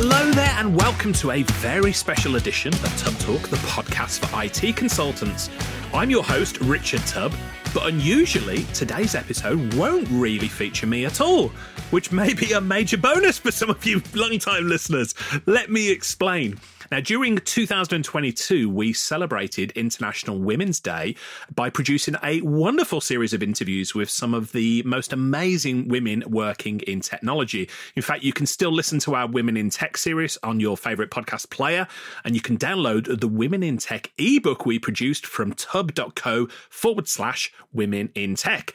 Hello there, and welcome to a very special edition of Tubb Talk, the podcast for IT consultants. I'm your host, Richard Tubb, but unusually, today's episode won't really feature me at all, which may be a major bonus for some of you long-time listeners. Let me explain. Now, during 2022, we celebrated International Women's Day by producing a wonderful series of interviews with some of the most amazing women working in technology. In fact, you can still listen to our Women in Tech series on your favorite podcast player, and you can download the Women in Tech ebook we produced from tub.co forward slash women in tech.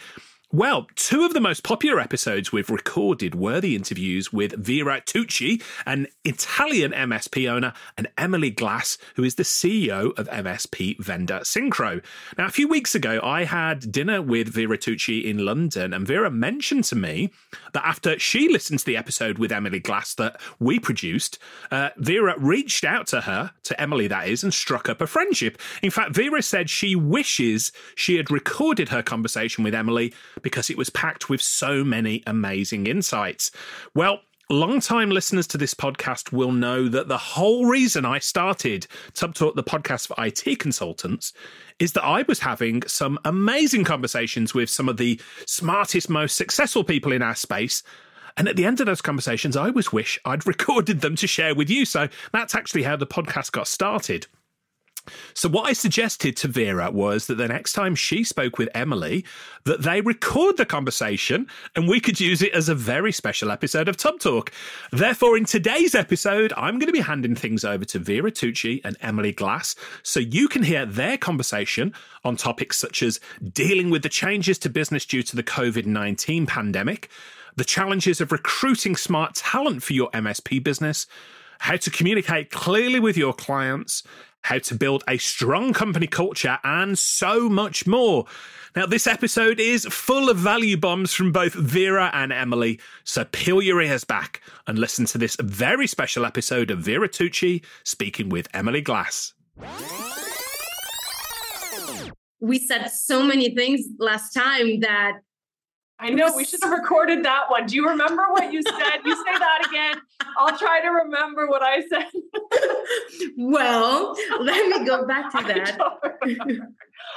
Well, two of the most popular episodes we've recorded were the interviews with Vera Tucci, an Italian MSP owner, and Emily Glass, who is the CEO of MSP vendor Syncro. Now, a few weeks ago, I had dinner with Vera Tucci in London, and Vera mentioned to me that after she listened to the episode with Emily Glass that we produced, uh, Vera reached out to her, to Emily that is, and struck up a friendship. In fact, Vera said she wishes she had recorded her conversation with Emily because it was packed with so many amazing insights. Well, Long-time listeners to this podcast will know that the whole reason I started Tubb Talk, the podcast for IT consultants, is that I was having some amazing conversations with some of the smartest, most successful people in our space. And at the end of those conversations, I always wish I'd recorded them to share with you. So that's actually how the podcast got started. So what I suggested to Vera was that the next time she spoke with Emily, that they record the conversation and we could use it as a very special episode of Tubb Talk. Therefore, in today's episode, I'm going to be handing things over to Vera Tucci and Emily Glass so you can hear their conversation on topics such as dealing with the changes to business due to the COVID-19 pandemic, the challenges of recruiting smart talent for your MSP business, how to communicate clearly with your clients, how to build a strong company culture, and so much more. Now, this episode is full of value bombs from both Vera and Emily, so peel your ears back and listen to this very special episode of Vera Tucci speaking with Emily Glass. We said so many things last time that I know we should have recorded that one. Do you remember what you said? you say that again. I'll try to remember what I said. well, let me go back to that. I don't,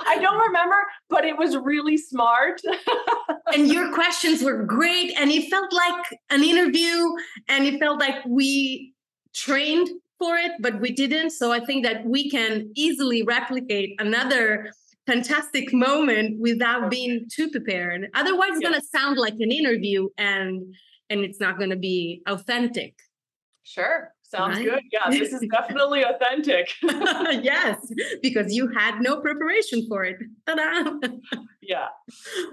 I don't remember, but it was really smart. and your questions were great. And it felt like an interview and it felt like we trained for it, but we didn't. So I think that we can easily replicate another fantastic moment without being too prepared. Otherwise, it's yeah. going to sound like an interview and and it's not going to be authentic. Sure. Sounds right? good. Yeah, this is definitely authentic. yes, because you had no preparation for it. Ta-da! yeah,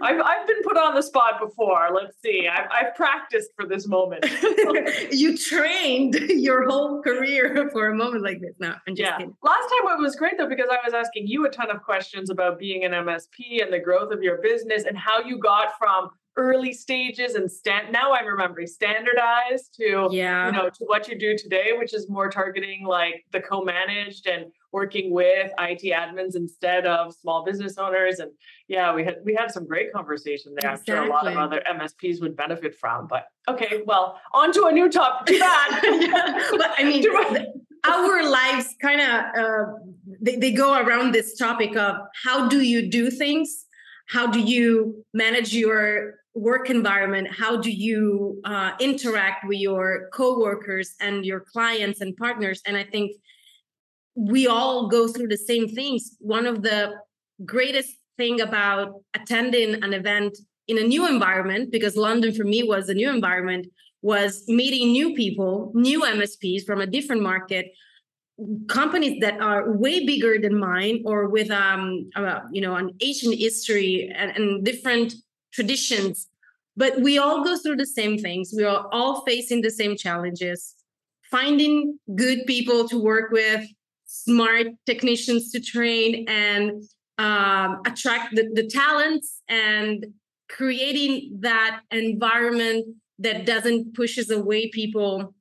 I've, I've been put on the spot before. Let's see. I've, I've practiced for this moment. you trained your whole career for a moment like this. No, I'm just yeah. kidding. Last time it was great though because I was asking you a ton of questions about being an MSP and the growth of your business and how you got from early stages and stand now I'm remembering standardized to yeah. you know to what you do today, which is more targeting like the co-managed and working with IT admins instead of small business owners. And yeah, we had we had some great conversation there. Exactly. I'm sure a lot of other MSPs would benefit from. But okay, well, on to a new topic. Too bad. yeah. But I mean our lives kind of uh, they, they go around this topic of how do you do things how do you manage your work environment how do you uh, interact with your coworkers and your clients and partners? And i think we all go through the same things. One of the greatest thing about attending an event in a new environment because london for me was a new environment was meeting new people new msps from a different market companies that are way bigger than mine or with um uh, you know an asian history and, and different traditions but we all go through the same things. We are all facing the same challenges. Finding good people to work with smart technicians to train and um, attract the, the talents and creating that environment that doesn't pushes away people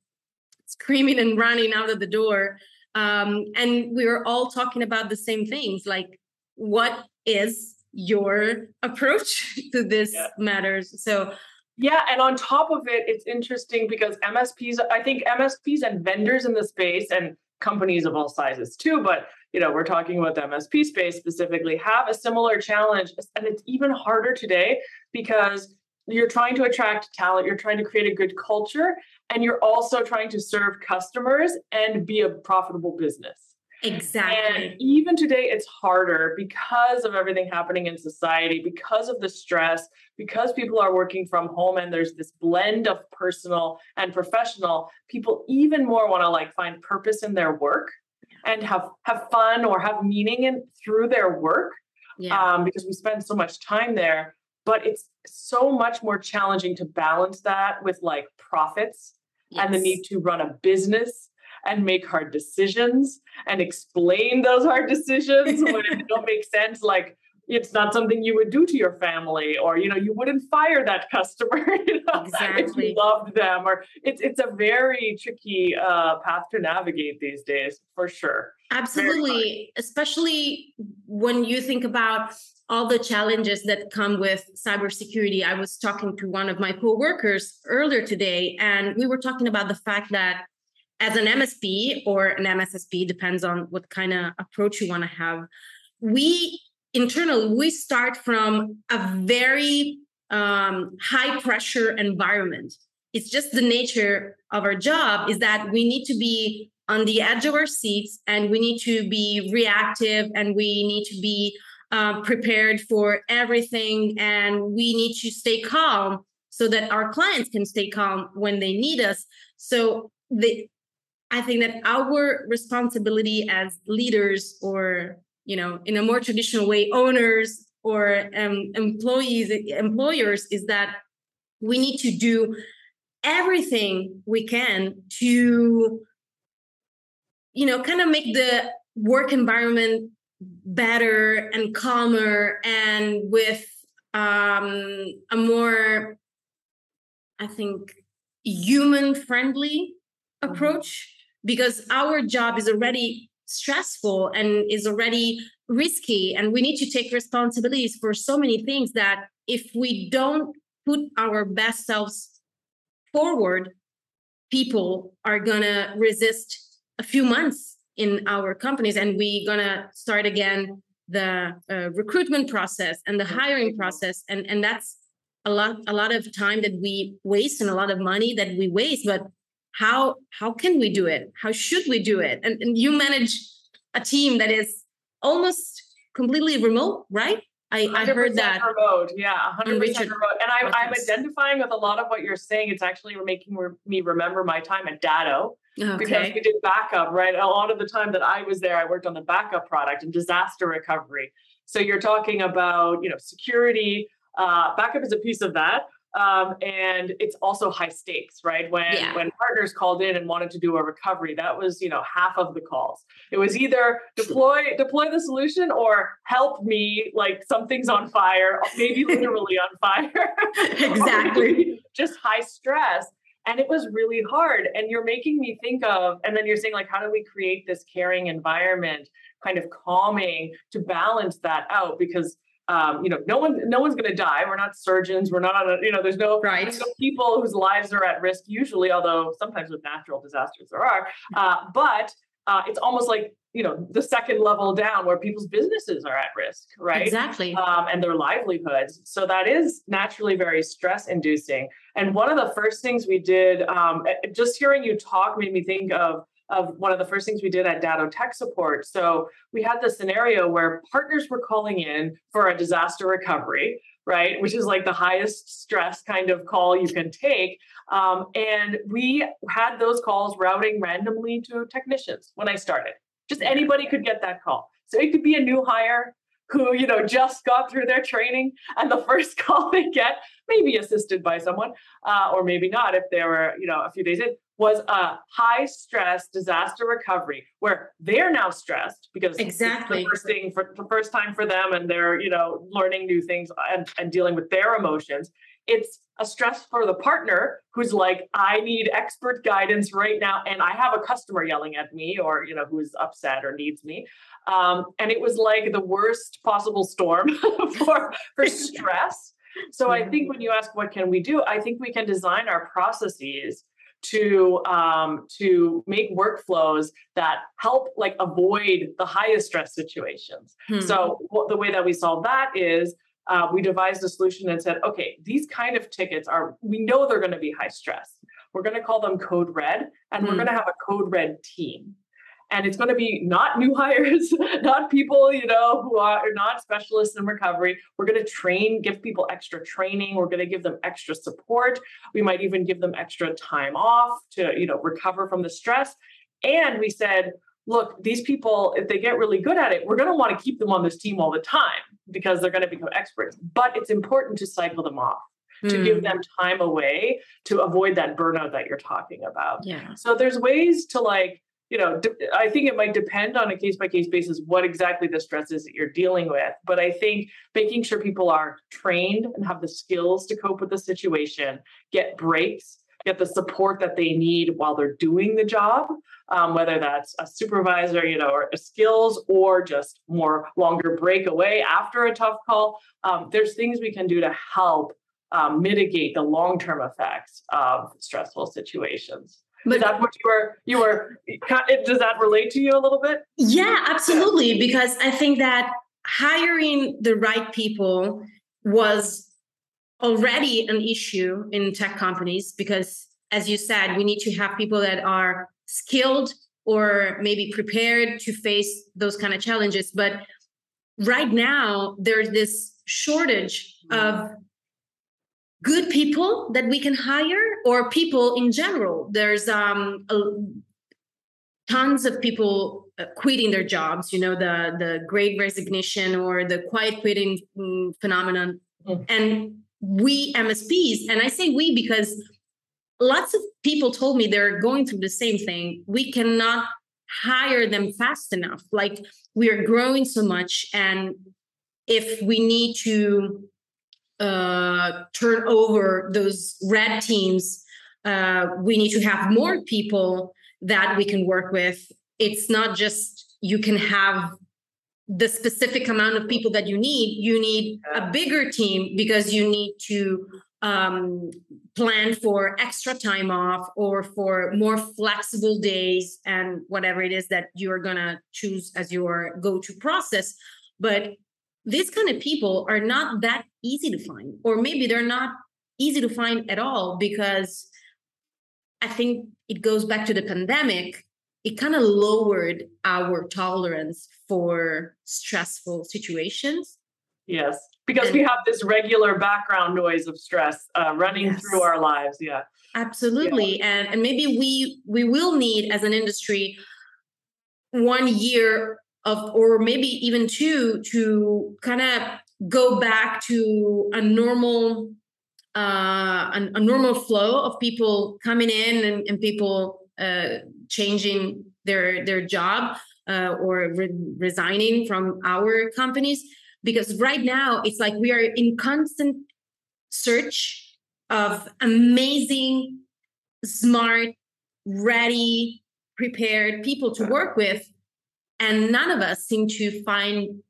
screaming and running out of the door. Um, and we were all talking about the same things like what is your approach to this yeah. matters so Yeah, and on top of it, it's interesting because MSPs, I think MSPs and vendors in the space and companies of all sizes too, but you know, we're talking about the MSP space specifically, have a similar challenge. And it's even harder today because you're trying to attract talent, you're trying to create a good culture, and you're also trying to serve customers and be a profitable business. Exactly. And even today, it's harder because of everything happening in society, because of the stress, because people are working from home and there's this blend of personal and professional. People even more want to like find purpose in their work and have have fun or have meaning in through their work yeah. um, because we spend so much time there. But it's so much more challenging to balance that with like profits yes. and the need to run a business and make hard decisions and explain those hard decisions when it don't make sense like it's not something you would do to your family or you know you wouldn't fire that customer you know, exactly. if you loved them or it's it's a very tricky uh, path to navigate these days for sure absolutely especially when you think about all the challenges that come with cybersecurity. I was talking to one of my coworkers earlier today, and we were talking about the fact that as an MSP or an MSSP, depends on what kind of approach you want to have. We internally we start from a very um, high pressure environment. It's just the nature of our job is that we need to be on the edge of our seats and we need to be reactive and we need to be uh, prepared for everything and we need to stay calm so that our clients can stay calm when they need us. So the I think that our responsibility as leaders, or you know, in a more traditional way, owners or um, employees, employers, is that we need to do everything we can to, you know, kind of make the work environment better and calmer and with um, a more, I think, human friendly mm-hmm. approach because our job is already stressful and is already risky and we need to take responsibilities for so many things that if we don't put our best selves forward people are going to resist a few months in our companies and we're going to start again the uh, recruitment process and the hiring process and and that's a lot a lot of time that we waste and a lot of money that we waste but how how can we do it how should we do it and, and you manage a team that is almost completely remote right I, I heard that remote, yeah, 100% remote. And I'm, I'm identifying with a lot of what you're saying. It's actually making me remember my time at Datto okay. because we did backup, right? A lot of the time that I was there, I worked on the backup product and disaster recovery. So you're talking about, you know, security. Uh, backup is a piece of that, um, and it's also high stakes, right? When yeah. when partners called in and wanted to do a recovery, that was you know half of the calls. It was either deploy deploy the solution or help me, like something's on fire, maybe literally on fire. exactly. Just high stress. And it was really hard. And you're making me think of, and then you're saying, like, how do we create this caring environment, kind of calming to balance that out? Because um, you know, no one, no one's going to die. We're not surgeons. We're not a, you know, there's no, right. there's no people whose lives are at risk usually, although sometimes with natural disasters there are. Uh, but uh, it's almost like you know the second level down where people's businesses are at risk, right? Exactly. Um, and their livelihoods. So that is naturally very stress inducing. And one of the first things we did, um, just hearing you talk made me think of of one of the first things we did at Datto Tech Support. So we had the scenario where partners were calling in for a disaster recovery, right? Which is like the highest stress kind of call you can take. Um, and we had those calls routing randomly to technicians when I started. Just anybody could get that call. So it could be a new hire who you know just got through their training and the first call they get maybe assisted by someone uh, or maybe not if they were you know a few days in was a high stress disaster recovery where they're now stressed because exactly the first thing for the first time for them and they're you know learning new things and, and dealing with their emotions. It's a stress for the partner who's like i need expert guidance right now and i have a customer yelling at me or you know who's upset or needs me. Um, and it was like the worst possible storm for for stress. So I think when you ask what can we do, I think we can design our processes to um, to make workflows that help like avoid the highest stress situations. Hmm. So what, the way that we solve that is uh, we devised a solution and said, okay, these kind of tickets are we know they're going to be high stress. We're going to call them code red, and hmm. we're going to have a code red team and it's going to be not new hires not people you know who are not specialists in recovery we're going to train give people extra training we're going to give them extra support we might even give them extra time off to you know recover from the stress and we said look these people if they get really good at it we're going to want to keep them on this team all the time because they're going to become experts but it's important to cycle them off to give hmm. them time away to avoid that burnout that you're talking about. Yeah. So there's ways to like you know, I think it might depend on a case by case basis what exactly the stress is that you're dealing with. But I think making sure people are trained and have the skills to cope with the situation, get breaks, get the support that they need while they're doing the job, um, whether that's a supervisor, you know, or skills or just more longer break away after a tough call. Um, there's things we can do to help um, mitigate the long term effects of stressful situations. But, is that what you were you were does that relate to you a little bit? Yeah, absolutely. Because I think that hiring the right people was already an issue in tech companies because as you said, we need to have people that are skilled or maybe prepared to face those kind of challenges. But right now, there's this shortage of good people that we can hire or people in general. There's um a, tons of people uh, quitting their jobs you know the the great resignation or the quiet quitting mm, phenomenon. Mm. and we msps and i say we because lots of people told me they're going through the same thing. We cannot hire them fast enough. Like we are growing so much and if we need to uh, turn over those red teams, uh, we need to have more people that we can work with. It's not just you can have the specific amount of people that you need. You need a bigger team because you need to um, plan for extra time off or for more flexible days and whatever it is that you're going to choose as your go to process. But these kind of people are not that easy to find or maybe they're not easy to find at all because i think it goes back to the pandemic it kind of lowered our tolerance for stressful situations yes because and, we have this regular background noise of stress uh, running yes. through our lives yeah absolutely yeah. and and maybe we we will need as an industry one year of or maybe even two to kind of go back to a normal uh, a, a, normal flow of people coming in and, and people uh, changing their their job uh, or re- resigning from our companies. Because right now it's like we are in constant search of amazing smart ready prepared people to work with and none of us seem to find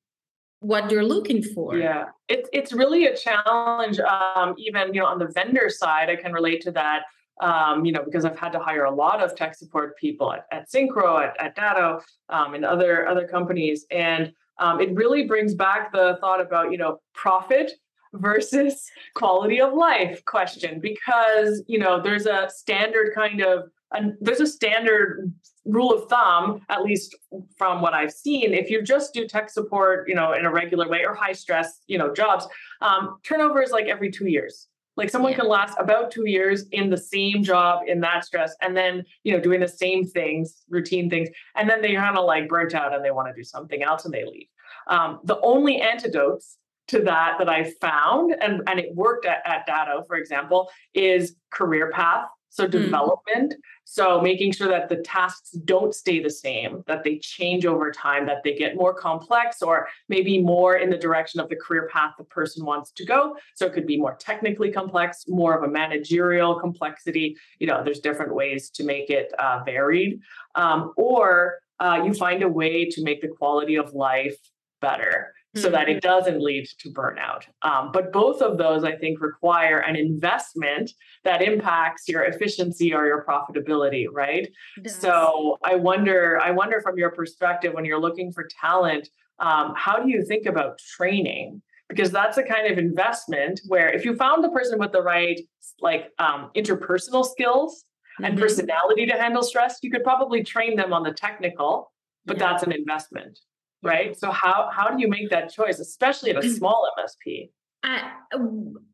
what you're looking for. Yeah, it's it's really a challenge. Um, even you know on the vendor side, I can relate to that. Um, you know, because I've had to hire a lot of tech support people at, at Syncro, at, at Datto, um, and other other companies, and um, it really brings back the thought about you know profit versus quality of life question because you know there's a standard kind of and there's a standard rule of thumb, at least from what I've seen. If you just do tech support, you know, in a regular way or high stress, you know, jobs, um, turnover is like every two years. Like someone yeah. can last about two years in the same job in that stress, and then you know doing the same things, routine things, and then they kind of like burnt out and they want to do something else and they leave. Um, the only antidotes to that that I found, and and it worked at, at Datto, for example, is career path so, hmm. development, mm. so making sure that the tasks don't stay the same, that they change over time, that they get more complex or maybe more in the direction of the career path the person wants to go. So, it could be more technically complex, more of a managerial complexity. You know, there's different ways to make it uh, varied. Um, or uh, you find a way to make the quality of life better so that it doesn't lead to burnout. Um, but both of those, I think, require an investment that impacts your efficiency or your profitability, right? So I wonder, I wonder from your perspective, when you're looking for talent, um, how do you think about training? Because that's a kind of investment where if you found the person with the right like um, interpersonal skills and mm-hmm. personality to handle stress, you could probably train them on the technical, but yeah. that's an investment right? So how how do you make that choice, especially at a small MSP? I,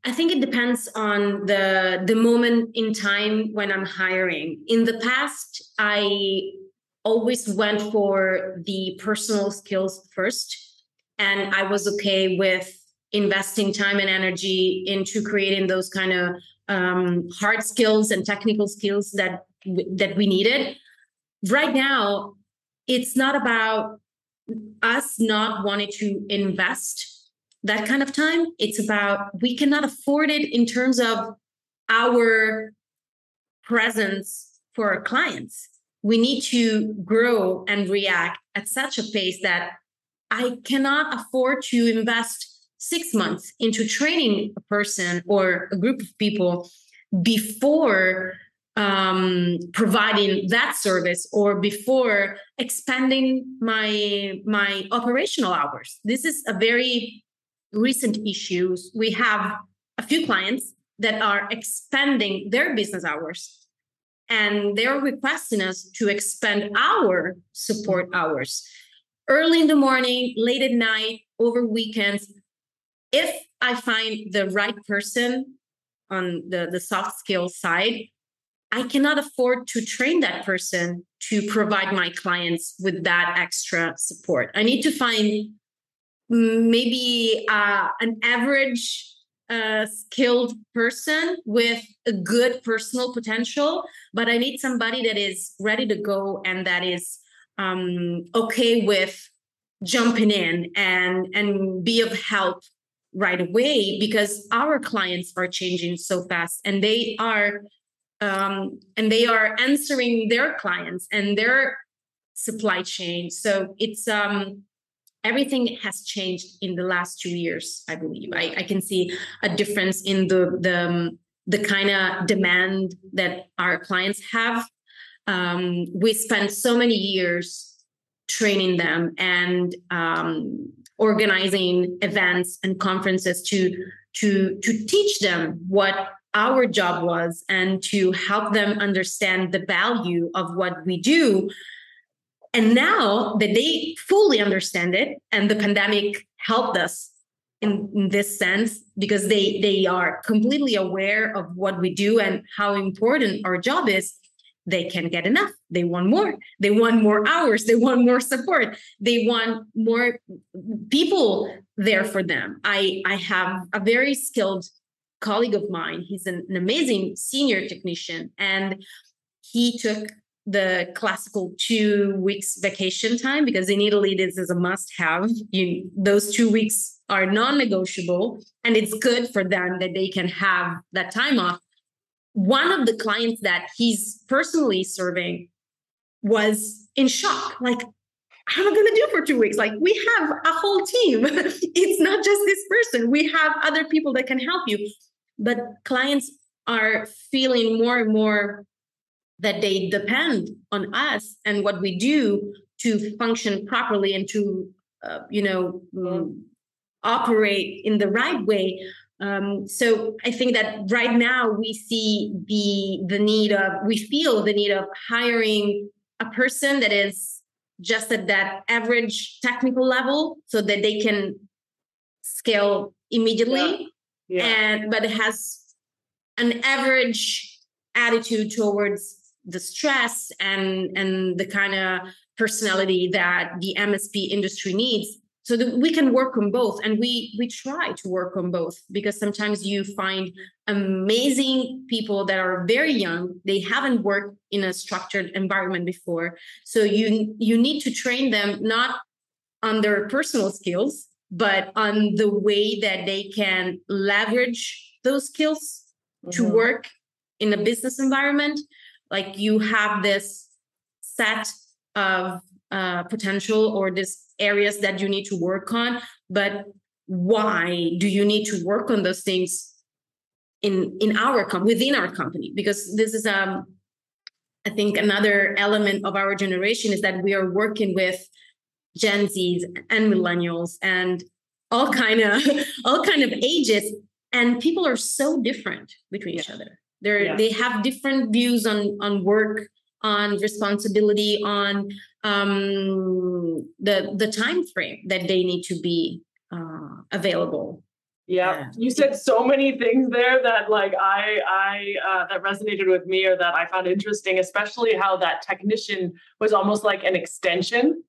I think it depends on the the moment in time when I'm hiring. In the past, I always went for the personal skills first, and I was okay with investing time and energy into creating those kind of um, hard skills and technical skills that that we needed. Right now, it's not about us not wanting to invest that kind of time. It's about we cannot afford it in terms of our presence for our clients. We need to grow and react at such a pace that I cannot afford to invest six months into training a person or a group of people before um, providing that service or before expanding my my operational hours. This is a very recent issue we have a few clients that are expanding their business hours and they're requesting us to expand our support hours. Early in the morning late at night over weekends if i find the right person on the the soft skills side I cannot afford to train that person to provide my clients with that extra support. I need to find maybe uh, an average uh, skilled person with a good personal potential, but I need somebody that is ready to go and that is um, okay with jumping in and and be of help right away because our clients are changing so fast and they are um, and they are answering their clients and their supply chain. So it's um, everything has changed in the last two years. I believe I, I can see a difference in the the um, the kind of demand that our clients have. Um, we spent so many years training them and um, organizing events and conferences to to to teach them what our job was and to help them understand the value of what we do. And now that they fully understand it, and the pandemic helped us in, in, this sense because they they are completely aware of what we do and how important our job is they can get enough. They want more. They want more hours. They want more support. They want more people there for them. I i have a very skilled colleague of mine. He's an, an amazing senior technician, and he took the classical two weeks vacation time because in Italy this is a must have. You those two weeks are non-negotiable, and it's good for them that they can have that time off. One of the clients that he's personally serving was in shock, like how am I going to do for two weeks? Like, we have a whole team. it's not just this person. We have other people that can help you but clients are feeling more and more that they depend on us and what we do to function properly and to uh, you know um, operate in the right way um, so i think that right now we see the the need of we feel the need of hiring a person that is just at that average technical level so that they can scale immediately yeah. And but it has an average attitude towards the stress and and the kind of personality that the MSP industry needs. So that we can work on both and we we try to work on both because sometimes you find amazing people that are very young they haven't worked in a structured environment before. So you you need to train them not on their personal skills but on the way that they can leverage those skills mm-hmm. to work in a business environment like you have this set of uh, potential or these areas that you need to work on but why do you need to work on those things in in our com- within our company because this is um i think another element of our generation is that we are working with gen z's and millennials and all kind of all kind of ages and people are so different between yeah. each other they're yeah. they have different views on on work on responsibility on um the the time frame that they need to be uh, available yeah. yeah. You said so many things there that like I I uh, that resonated with me or that I found interesting, especially how that technician was almost like an extension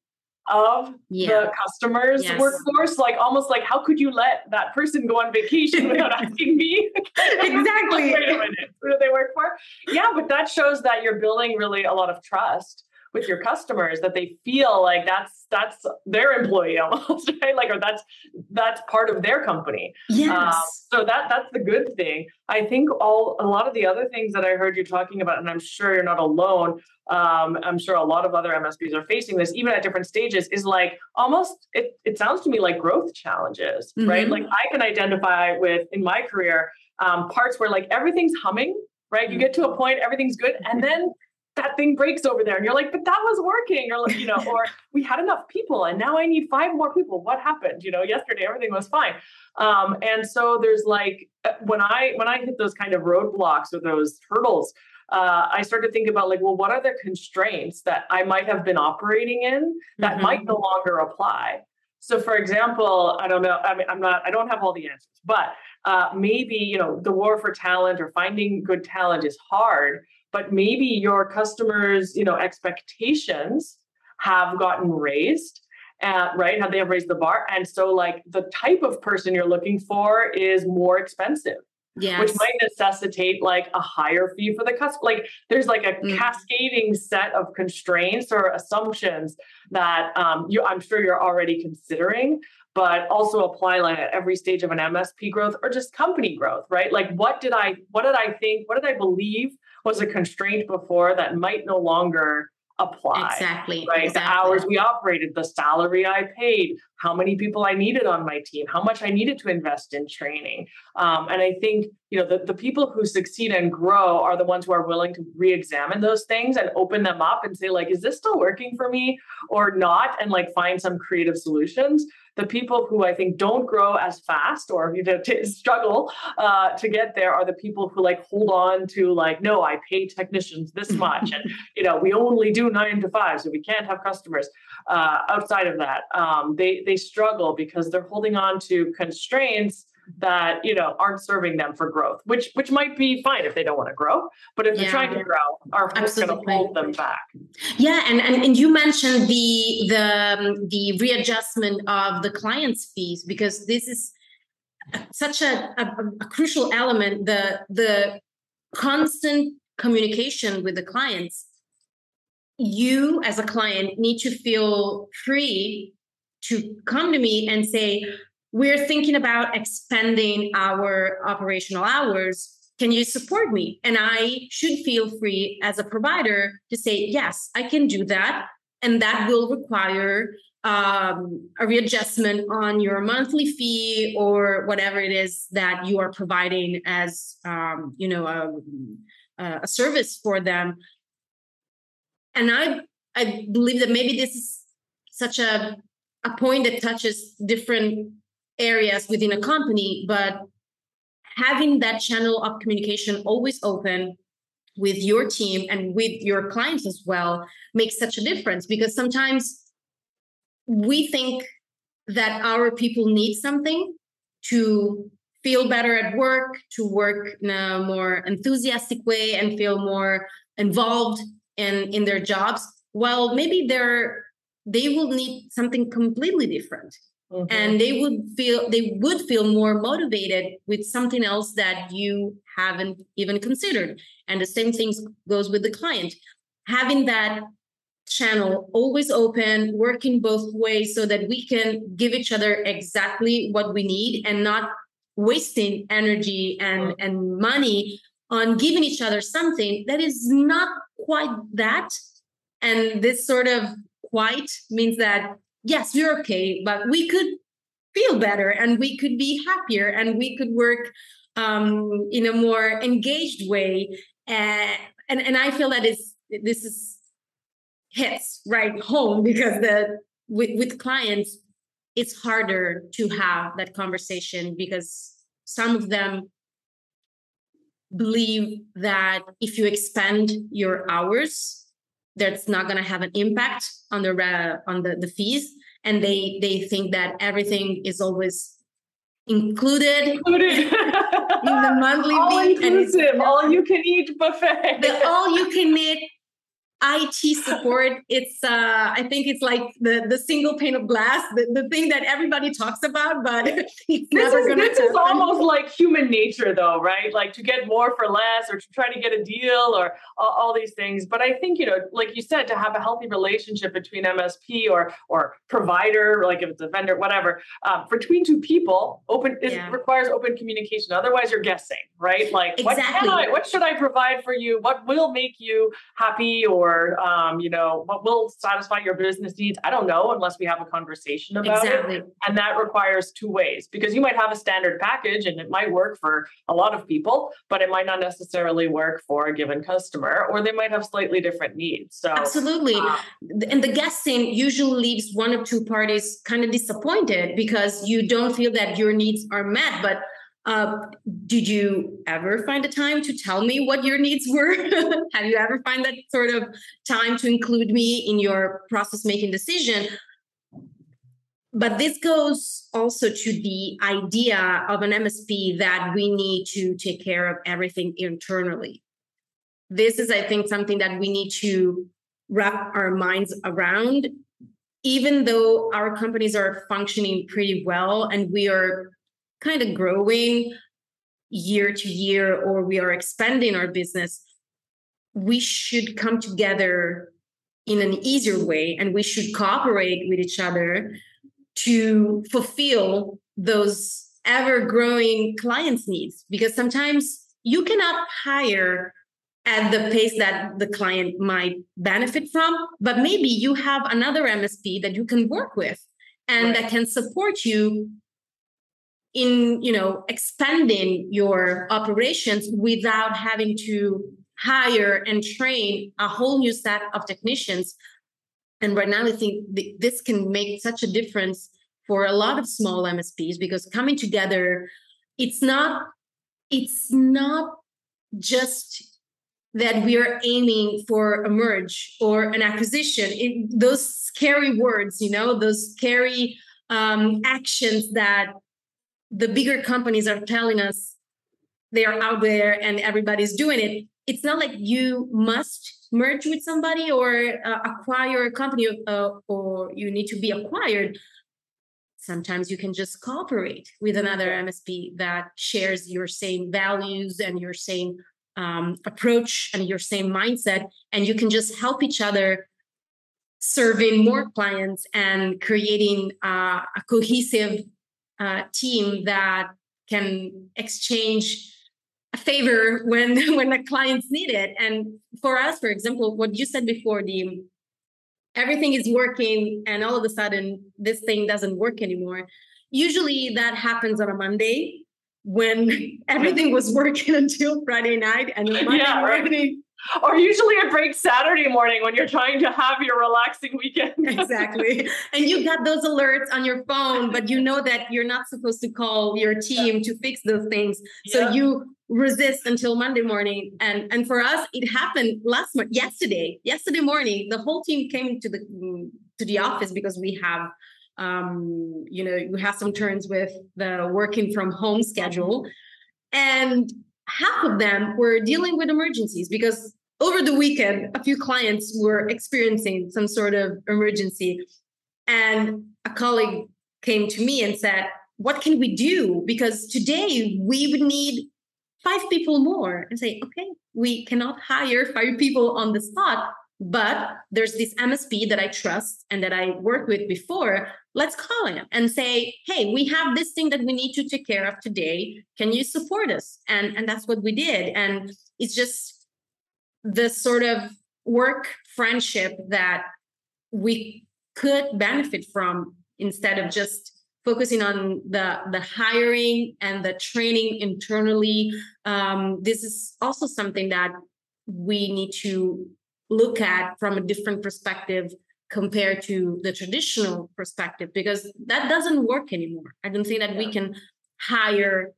of yeah. the customer's yes. workforce. Like almost like how could you let that person go on vacation without asking me? exactly. like, Wait a minute. Who do they work for? Yeah, but that shows that you're building really a lot of trust with your customers that they feel like that's that's their employee almost right? Like or that's that's part of their company. Yes. um, so that that's the good thing. I think all a lot of the other things that i heard you talking about and i'm sure you're not alone um, i'm sure a lot of other msps are facing this even at different stages is like almost it, it sounds to me like growth challenges mm-hmm. right like i can identify with in my career um, parts where like everything's humming right? You mm-hmm. get to a point everything's good and then that thing breaks over there and you're like but that was working or you know or we had enough people and now i need five more people. What happened? You know yesterday everything was fine. Um, and so there's like uh, when i when i hit those kind of roadblocks or those hurdles uh, i start to think about like well what are the constraints that i might have been operating in that mm-hmm. might no longer apply? So for example i don't know i mean i'm not i don't have all the answers but uh, maybe you know the war for talent or finding good talent is hard but maybe your customers you know expectations have gotten raised uh, right how they have raised the bar and so like the type of person you're looking for is more expensive yes. which might necessitate like a higher fee for the customer like there's like a mm. cascading set of constraints or assumptions that um, you i'm sure you're already considering but also apply like at every stage of an msp growth or just company growth right like what did i what did i think what did i believe was a constraint before that might no longer apply. Exactly. Right. Exactly. The hours we operated, the salary I paid, how many people I needed on my team, how much I needed to invest in training. Um, and I think, you know, the, the people who succeed and grow are the ones who are willing to re-examine those things and open them up and say, like, is this still working for me or not? And like find some creative solutions the people who I think don't grow as fast or you know to struggle uh, to get there are the people who like hold on to like no I pay technicians this much and you know we only do nine to five so we can't have customers. Uh, outside of that um, they they struggle because they're holding on to constraints that you know aren't serving them for growth which which might be fine if they don't want to grow but if yeah. they're trying to grow are going to hold them back. Yeah and, and and you mentioned the the um, the readjustment of the client's fees because this is such a, a, a crucial element the the constant communication with the clients. You as a client need to feel free to come to me and say we're thinking about expanding our operational hours. Can you support me? And I should feel free as a provider to say, yes, I can do that. And that will require um, a readjustment on your monthly fee or whatever it is that you are providing as, um, you know, a, a service for them. And I, I believe that maybe this is such a, a point that touches different areas within a company, but having that channel of communication always open with your team and with your clients as well makes such a difference because sometimes we think that our people need something to feel better at work, to work in a more enthusiastic way and feel more involved in, in their jobs. Well, maybe they're they will need something completely different Mm-hmm. and they would feel they would feel more motivated with something else that you haven't even considered and the same thing goes with the client having that channel always open working both ways so that we can give each other exactly what we need and not wasting energy and mm-hmm. and money on giving each other something that is not quite that and this sort of quite means that yes, you're okay, but we could feel better and we could be happier and we could work um, in a more engaged way. And, and I feel that is this is hits right home because the with, with clients it's harder to have that conversation because some of them believe that if you expand your hours that's not going to have an impact on the uh, on the, the fees. And they they think that everything is always included, included. in the monthly all fee inclusive, all you can eat buffet. The all you can eat IT support, it's uh, I think it's like the the single pane of glass, the, the thing that everybody talks about, but it's this never is, this happen. is almost like human nature, though, right? Like to get more for less, or to try to get a deal, or all, all these things. But I think you know, like you said, to have a healthy relationship between MSP or or provider, like if it's a vendor, whatever, um, between two people, open it yeah. requires open communication. Otherwise, you're guessing, right? Like exactly. what can I, what should I provide for you? What will make you happy or or um, you know what will satisfy your business needs. I don't know unless we have a conversation about exactly. it and that requires two ways because you might have a standard package and it might work for a lot of people but it might not necessarily work for a given customer or they might have slightly different needs. So absolutely. um, and the guessing usually leaves one or two parties kind of disappointed because you don't feel that your needs are met but uh, did you ever find a time to tell me what your needs were? Have you ever find that sort of time to include me in your process making decision? But this goes also to the idea of an MSP that we need to take care of everything internally. This is, I think, something that we need to wrap our minds around. Even though our companies are functioning pretty well and we are kind of growing year to year or we are expanding our business, we should come together in an easier way and we should cooperate with each other to fulfill those ever growing clients' needs because sometimes you cannot hire at the pace that the client might benefit from but maybe you have another msp that you can work with and right. that can support you in you know expanding your operations without having to hire and train a whole new set of technicians. And right now i think th- this can make such a difference for a lot of small msps because coming together it's not it's not just that we are aiming for a merge or an acquisition. It, those scary words you know those scary um, actions that the bigger companies are telling us they are out there and everybody's doing it. It's not like you must merge with somebody or uh, acquire a company uh, or you need to be acquired. Sometimes you can just cooperate with another msp that shares your same values and your same um, approach and your same mindset and you can just help each other serving more clients and creating uh, a cohesive uh, team that can exchange a favor when when the clients need it. And for us for example what you said before the everything is working and all of a sudden this thing doesn't work anymore. Usually that happens on a monday when everything was working until friday night and monday yeah, morning or usually it breaks Saturday morning when you're trying to have your relaxing weekend. exactly. And you got those alerts on your phone, but you know that you're not supposed to call your team to fix those things. Yeah. So you resist until Monday morning. And and for us, it happened last month, yesterday. Yesterday morning, the whole team came to the to the office because we have um, you know, you have some turns with the working from home schedule. And half of them were dealing with emergencies because over the weekend, a few clients were experiencing some sort of emergency. And a colleague came to me and said, What can we do? Because today we would need five people more. And say, Okay, we cannot hire five people on the spot, but there's this MSP that I trust and that I worked with before. Let's call him and say, hey, we have this thing that we need to take care of today. Can you support us? And, and that's what we did. And it's just the sort of work friendship that we could benefit from instead of just focusing on the the hiring and the training internally um, this is also something that we need to look at from a different perspective compared to the traditional perspective because that doesn't work anymore i don't think that yeah. we can hire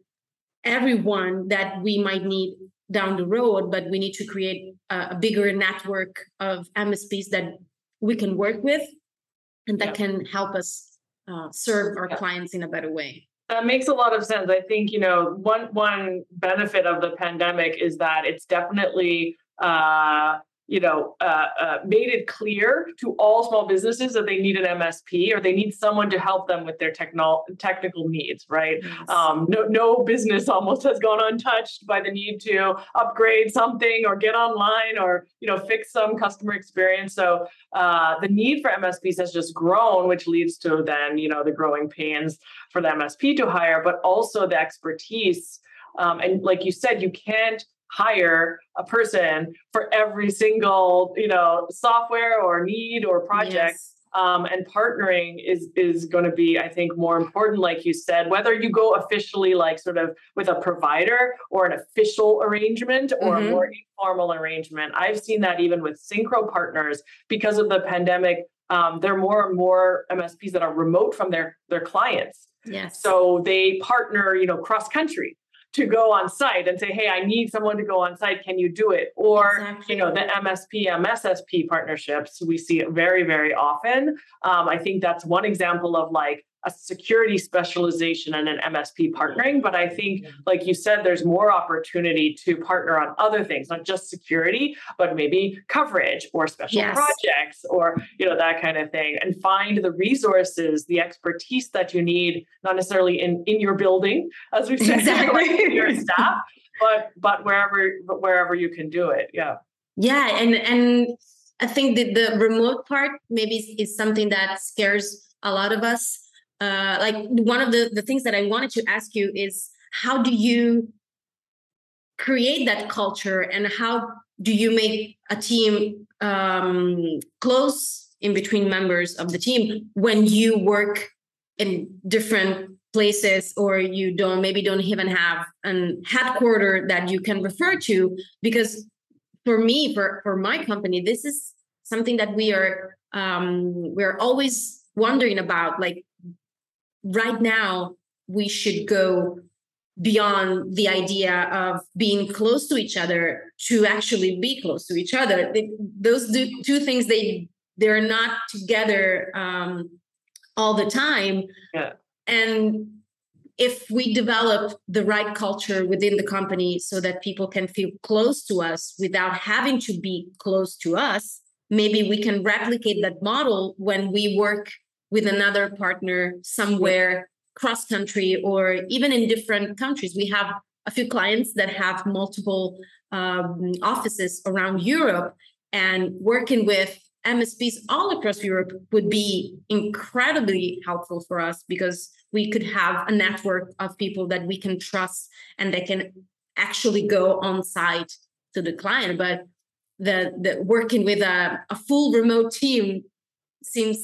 everyone that we might need down the road but we need to create a, a bigger network of msps that we can work with and that yeah. can help us uh, serve our yeah. clients in a better way. That makes a lot of sense. I think you know one one benefit of the pandemic is that it's definitely uh, you know, uh, uh, made it clear to all small businesses that they need an MSP or they need someone to help them with their techno- technical needs, right? Yes. Um, no, no business almost has gone untouched by the need to upgrade something or get online or, you know, fix some customer experience. So uh, the need for MSPs has just grown, which leads to then, you know, the growing pains for the MSP to hire, but also the expertise. Um, and like you said, you can't hire a person for every single you know software or need or project yes. um, and partnering is is going to be i think more important like you said whether you go officially like sort of with a provider or an official arrangement or mm-hmm. a more informal arrangement i've seen that even with syncro partners because of the pandemic um, there are more and more msps that are remote from their their clients Yes. So they partner, you know, cross country to go on site and say, hey, I need someone to go on site. Can you do it? Or, exactly. you know, the MSP, MSSP partnerships we see it very, very often. Um, I think that's one example of like a security specialization and an MSP partnering. But I think, like you said, there's more opportunity to partner on other things, not just security, but maybe coverage or special yes. projects or you know that kind of thing, and find the resources, the expertise that you need, not necessarily in in your building, as we've said, exactly. your staff, but but wherever but wherever you can do it. Yeah. Yeah, and and I think that the remote part maybe is, is something that scares a lot of us uh, like one of the, the things that I wanted to ask you is how do you create that culture and how do you make a team um, close in between members of the team when you work in different places or you don't maybe don't even have an headquarter that you can refer to? Because for me for for my company this is something that we are um we're always wondering about like right now we should go beyond the idea of being close to each other to actually be close to each other those two things they they're not together um, all the time yeah. and if we develop the right culture within the company so that people can feel close to us without having to be close to us maybe we can replicate that model when we work with another partner somewhere cross country or even in different countries. We have a few clients that have multiple um, offices around Europe, and working with MSPs all across Europe would be incredibly helpful for us because we could have a network of people that we can trust and they can actually go on site to the client. But the, the working with a, a full remote team seems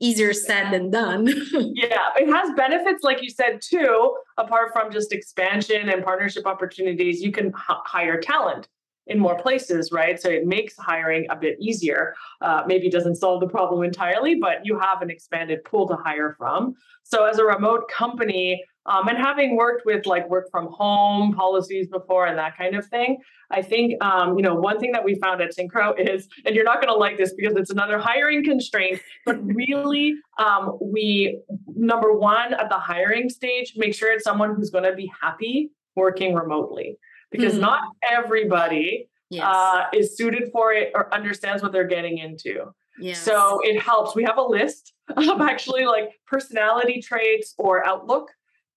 easier said than done. yeah, it has benefits, like you said, too. Apart from just expansion and partnership opportunities, you can h- hire talent in more places, right? So it makes hiring a bit easier. Uh, maybe doesn't solve the problem entirely, but you have an expanded pool to hire from. So as a remote company, um, and having worked with like work from home policies before and that kind of thing, I think um, you know one thing that we found at Syncro is, and you're not going to like this because it's another hiring constraint, but really um, we number one at the hiring stage make sure it's someone who's going to be happy working remotely because mm-hmm. not everybody yes. uh, is suited for it or understands what they're getting into. Yes. So it helps. We have a list of actually like personality traits or outlook,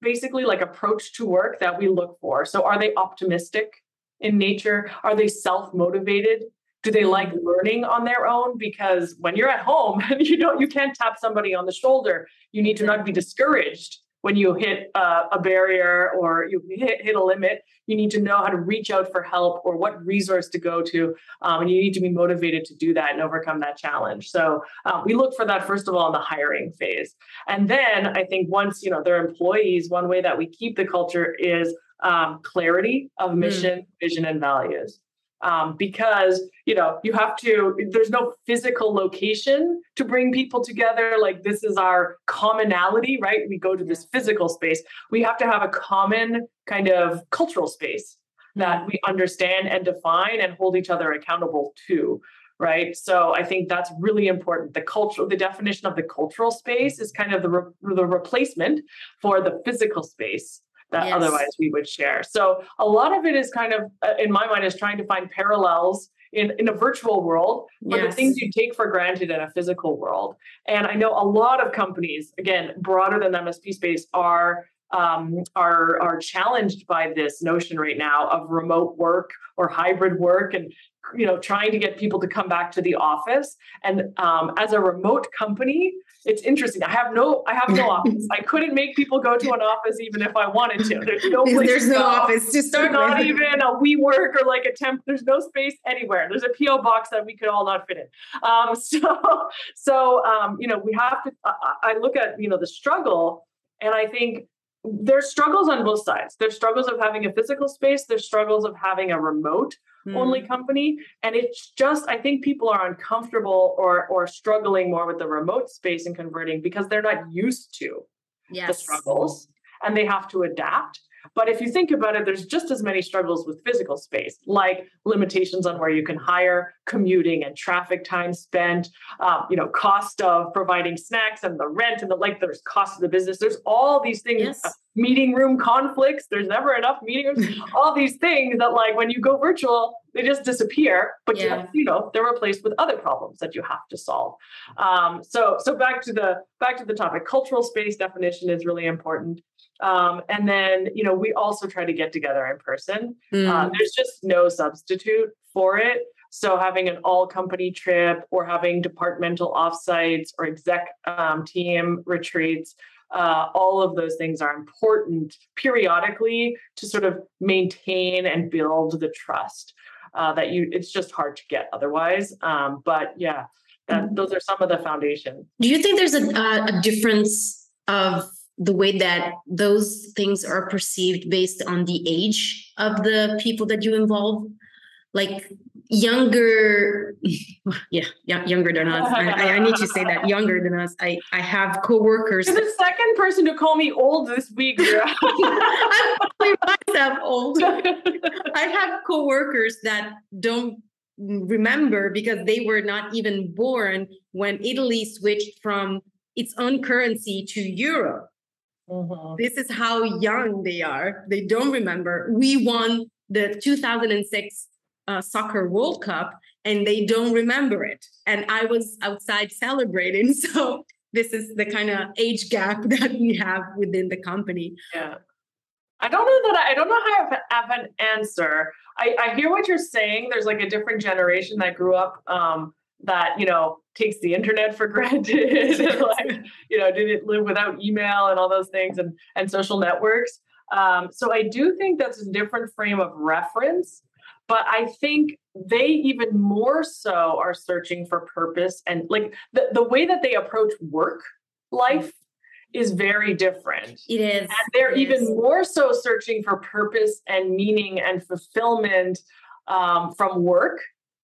basically like approach to work that we look for. So are they optimistic in nature? Are they self motivated? Do they like mm-hmm. learning on their own? Because when you're at home, you don't you can't tap somebody on the shoulder. You need to not be discouraged when you hit uh, a barrier or you hit, hit a limit, you need to know how to reach out for help or what resource to go to. Um, and you need to be motivated to do that and overcome that challenge. So um, we look for that, first of all, in the hiring phase. And then I think once, you know, they're employees, one way that we keep the culture is um, clarity of hmm. mission, mm. vision, and values um, because you know you have to there's no physical location to bring people together. Like this is our commonality right? We go to this physical space. We have to have a common kind of cultural space that mm-hmm. we understand and define and hold each other accountable to right? So i think that's really important. The cultural the definition of the cultural space is kind of the, re- the replacement for the physical space that yes. otherwise we would share. So a lot of it is kind of, uh, in my mind, is trying to find parallels in, in a virtual world for yes. the things you take for granted in a physical world. And I know a lot of companies, again, broader than the MSP space, are um, are are challenged by this notion right now of remote work or hybrid work and you know trying to get people to come back to the office and um, as a remote company it's interesting. I have no, I have no office. I couldn't make people go to an office even if I wanted to. There's no place. There's no office to start. There's not even a WeWork or like a temp. There's no space anywhere. There's a PO box that we could all not fit in. Um, so, so um, you know, we have to. I, I look at you know the struggle, and I think there's struggles on both sides. There's struggles of having a physical space. There's struggles of having a remote mm. only company, and it's just I think people are uncomfortable or or struggling more with the remote space and converting because they're not used to yes. the struggles and they have to adapt. But if you think about it, there's just as many struggles with physical space, like limitations on where you can hire, commuting and traffic time spent, um, you know, cost of providing snacks and the rent and the like. There's cost of the business. There's all these things. Yes. Uh, meeting room conflicts. There's never enough meeting rooms. all these things that, like, when you go virtual, they just disappear. But yeah. you, have, you know, they're replaced with other problems that you have to solve. Um, so, so back to the back to the topic. Cultural space definition is really important. Um, and then, you know, we also try to get together in person. Mm. Uh, there's just no substitute for it. So having an all company trip or having departmental offsites or exec um, team retreats, uh, all of those things are important periodically to sort of maintain and build the trust uh, that you. It's just hard to get otherwise. Um, but yeah, that, mm. those are some of the foundations. Do you think there's a, a difference of the way that those things are perceived based on the age of the people that you involve. Like younger yeah, yeah younger than us. I, I, need to say that younger than us. I i have coworkers. You're the second person to call me old this week girl. i'm calling myself old. I have coworkers that don't remember because they were not even born when italy switched from its own currency to euro Mm-hmm. This is how young they are. They don't remember. We won the 2006 uh, Soccer World Cup and they don't remember it. And I was outside celebrating. So this is the kind of age gap that we have within the company. Yeah. I don't know that I, I don't know how I have, have an answer. I, I hear what you're saying. There's like a different generation that grew up um, that you know takes the internet for granted like you know didn't live without email and all those things and and social networks um, so i do think that's a different frame of reference but i think they even more so are searching for purpose and like the, the way that they approach work life is very different. It is. And they're even is. more so searching for purpose and meaning and fulfillment um, from work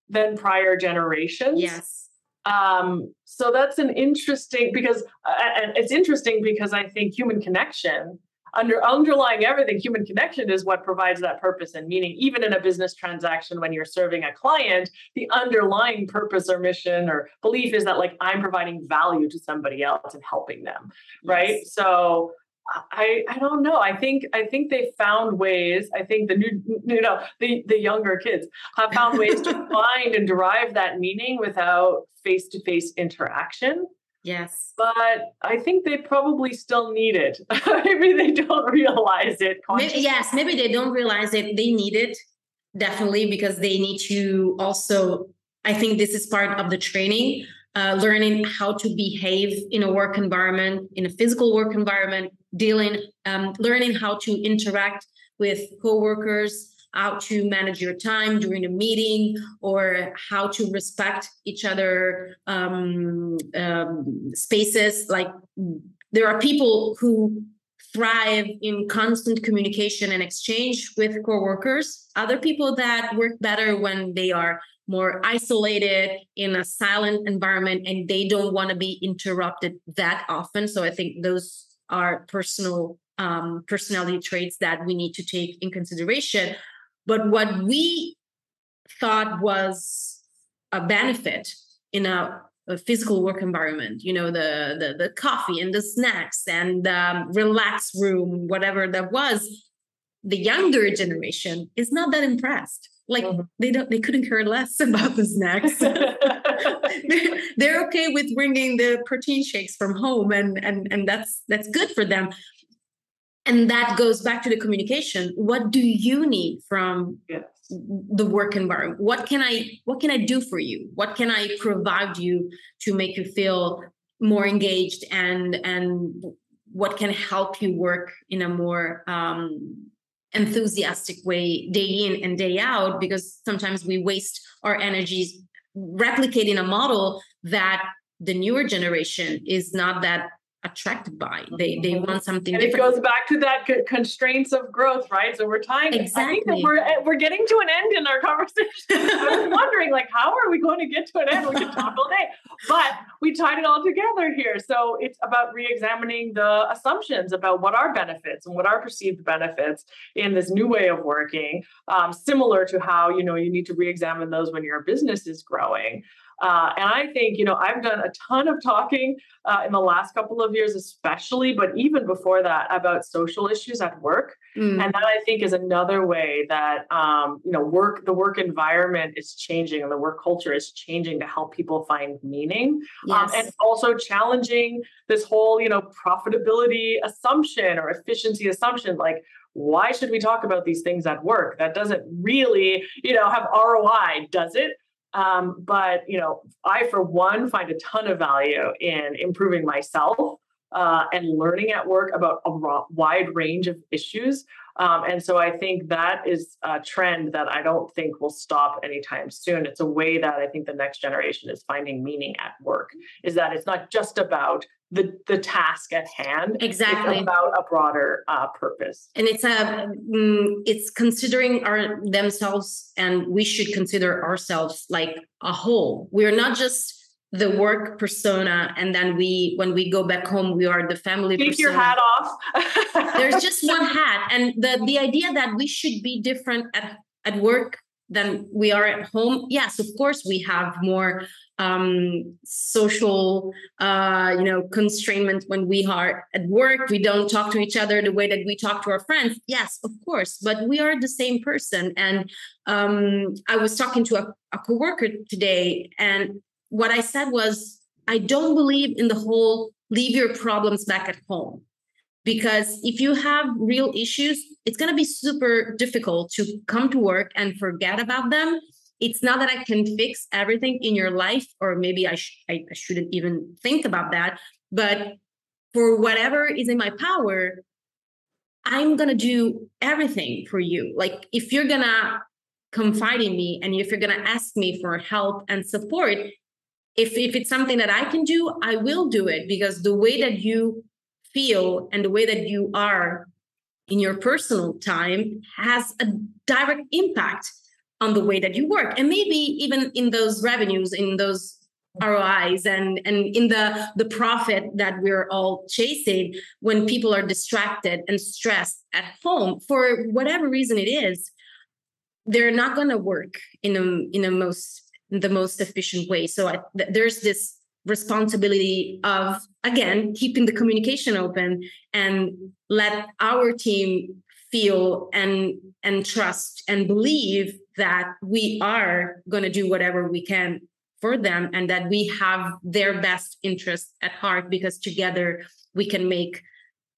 than prior generations. Yes. Um, so that's an interesting because uh, and it's interesting because I think human connection under underlying everything human connection is what provides that purpose and meaning even in a business transaction when you're serving a client the underlying purpose or mission or belief is that like i'm providing value to somebody else and helping them right yes. so I, I don't know. I think I think they found ways. I think the new you know the the younger kids have found ways to find and derive that meaning without face to face interaction. Yes, but I think they probably still need it. maybe they don't realize it. Maybe, yes, maybe they don't realize it. They need it definitely because they need to also. I think this is part of the training uh, learning how to behave in a work environment, in a physical work environment, dealing um, learning how to interact with coworkers how to manage your time during a meeting or how to respect each other um, um, spaces. Like there are people who thrive in constant communication and exchange with coworkers. Other people that work better when they are more isolated in a silent environment and they don't want to be interrupted that often. So i think those are personal um, personality traits that we need to take in consideration but what we thought was a benefit in a, a physical work environment, you know, the, the, the coffee and the snacks and um, relax room, whatever that was, the younger generation is not that impressed. Like mm-hmm. they don't, they couldn't care less about the snacks. they're okay with bringing the protein shakes from home, and and and that's that's good for them and that goes back to the communication what do you need from yes. the work environment what can i what can i do for you what can i provide you to make you feel more engaged and and what can help you work in a more um, enthusiastic way day in and day out because sometimes we waste our energies replicating a model that the newer generation is not that attracted by. They they want something. And different. it goes back to that constraints of growth, right? So we're tying. Exactly. I think we're eh, we're getting to an end in our conversation. I was wondering, like, how are we going to get to an end? We can talk all day, but we tied it all together here. So it's about re-examining the assumptions about what are benefits and what are perceived benefits in this new way of working. Um, similar to how you know you need to re-examine those when your business is growing. Uh, and I think, you know, I've done a ton of talking uh, in the last couple of years, especially, but even before that, about social issues at work. Mm. And that I think is another way that, um, you know, work, the work environment is changing and the work culture is changing to help people find meaning. Yes. Um, and also challenging this whole, you know, profitability assumption or efficiency assumption. Like, why should we talk about these things at work? That doesn't really, you know, have ROI, does it? Um, but you know, I for one find a ton of value in improving myself uh, and learning at work about a wide range of issues. Um, and so I think that is a trend that I don't think will stop anytime soon. It's a way that I think the next generation is finding meaning at work. Is that it's not just about the the task at hand exactly. it's about a broader uh, purpose. And it's a mm, it's considering our themselves and we should consider ourselves like a whole. We're not just the work persona and then we when we go back home we are the family take persona. your hat off. There's just one hat and the the idea that we should be different at at work than we are at home yes of course we have more um, social, uh, you know, constrainment when we are at work. We don't talk to each other the way that we talk to our friends. Yes, of course, but we are the same person. And um, I was talking to a, a coworker today, and what I said was, I don't believe in the whole leave your problems back at home. Because if you have real issues, it's going to be super difficult to come to work and forget about them it's not that I can fix everything in your life, or maybe I, sh- I, shouldn't even think about that. But for whatever is in my power, I'm gonna do everything for you. Like if you're gonna confide in me and if you're gonna ask me for help and support, if if it's something that I can do, I will do it because the way that you feel and the way that you are in your personal time has a direct impact on the way that you work. And maybe even in those revenues in those ROIs and and in the the profit that we're all chasing when people are distracted and stressed at home for whatever reason it is they're not going to work in a in a most the most efficient way. So I, th- there's this responsibility of again keeping the communication open and let our team feel and and trust and believe that we are going to do whatever we can for them and that we have their best interest at heart because together we can make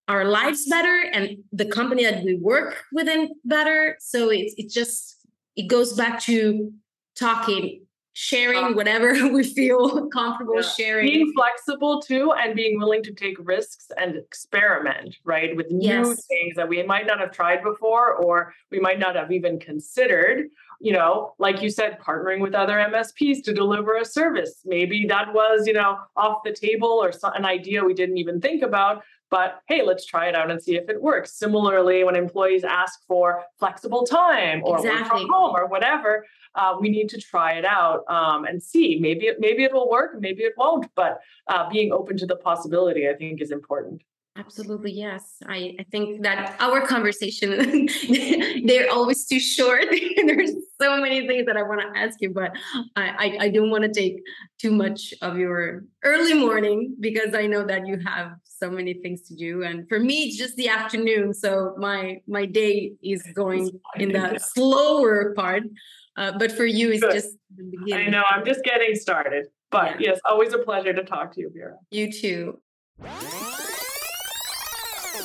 our lives better and the company that we work within better. So it's it just it goes back to talking sharing um, whatever we feel comfortable yeah. sharing. Being flexible too, and being willing to take risks and experiment, right, with new yes. things that we might not have tried before, or we might not have even considered. You know, like you said, partnering with other MSPs to deliver a service. Maybe that was, you know, off the table or an idea we didn't even think about but hey, let's try it out and see if it works. Similarly, when employees ask for flexible time or exactly. work from home or whatever, uh, we need to try it out um, and see. Maybe it, maybe it will work, maybe it won't. But uh, being open to the possibility, I think, is important. Absolutely, yes. I, I think that our conversation, they're always too short. There's so many things that I want to ask you, but I, I, I don't want to take too much of your early morning because I know that you have so many things to do. And for me, it's just the afternoon. So my my day is going in the slower part. Uh, but for you, it's Good. just the beginning. I know, I'm just getting started. But yeah. yes, always a pleasure to talk to you, Vera. You too.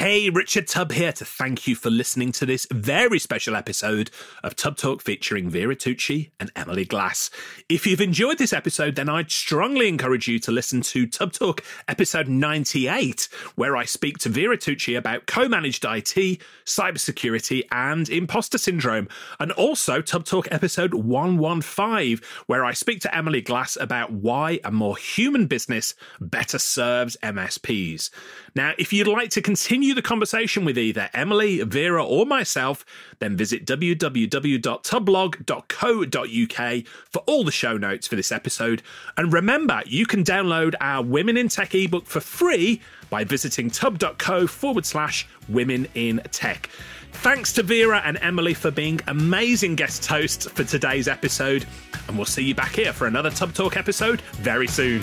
Hey, Richard Tubb here to thank you for listening to this very special episode of Tubb Talk featuring Vera Tucci and Emily Glass. If you've enjoyed this episode, then I'd strongly encourage you to listen to Tubb Talk episode 98, where I speak to Vera Tucci about co-managed IT, cybersecurity, and imposter syndrome, and also Tubb Talk episode 115, where I speak to Emily Glass about why a more human business better serves MSPs. Now, if you'd like to continue the conversation with either Emily, Vera, or myself, then visit www.tubblog.co.uk for all the show notes for this episode. And remember, you can download our Women in Tech ebook for free by visiting tubb.co forward slash women in tech. Thanks to Vera and Emily for being amazing guest hosts for today's episode, and we'll see you back here for another Tubb Talk episode very soon.